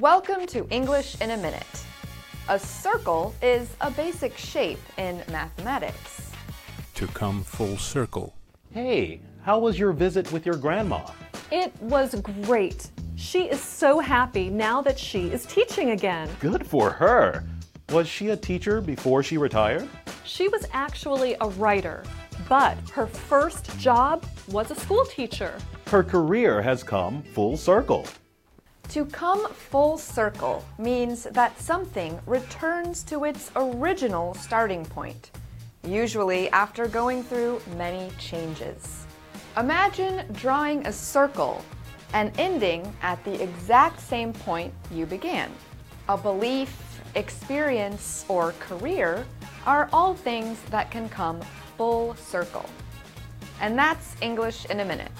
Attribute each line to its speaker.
Speaker 1: Welcome to English in a Minute. A circle is a basic shape in mathematics.
Speaker 2: To come full circle.
Speaker 3: Hey, how was your visit with your grandma?
Speaker 4: It was great. She is so happy now that she is teaching again.
Speaker 3: Good for her. Was she a teacher before she retired?
Speaker 4: She was actually a writer, but her first job was a school teacher.
Speaker 3: Her career has come full circle.
Speaker 1: To come full circle means that something returns to its original starting point, usually after going through many changes. Imagine drawing a circle and ending at the exact same point you began. A belief, experience, or career are all things that can come full circle. And that's English in a minute.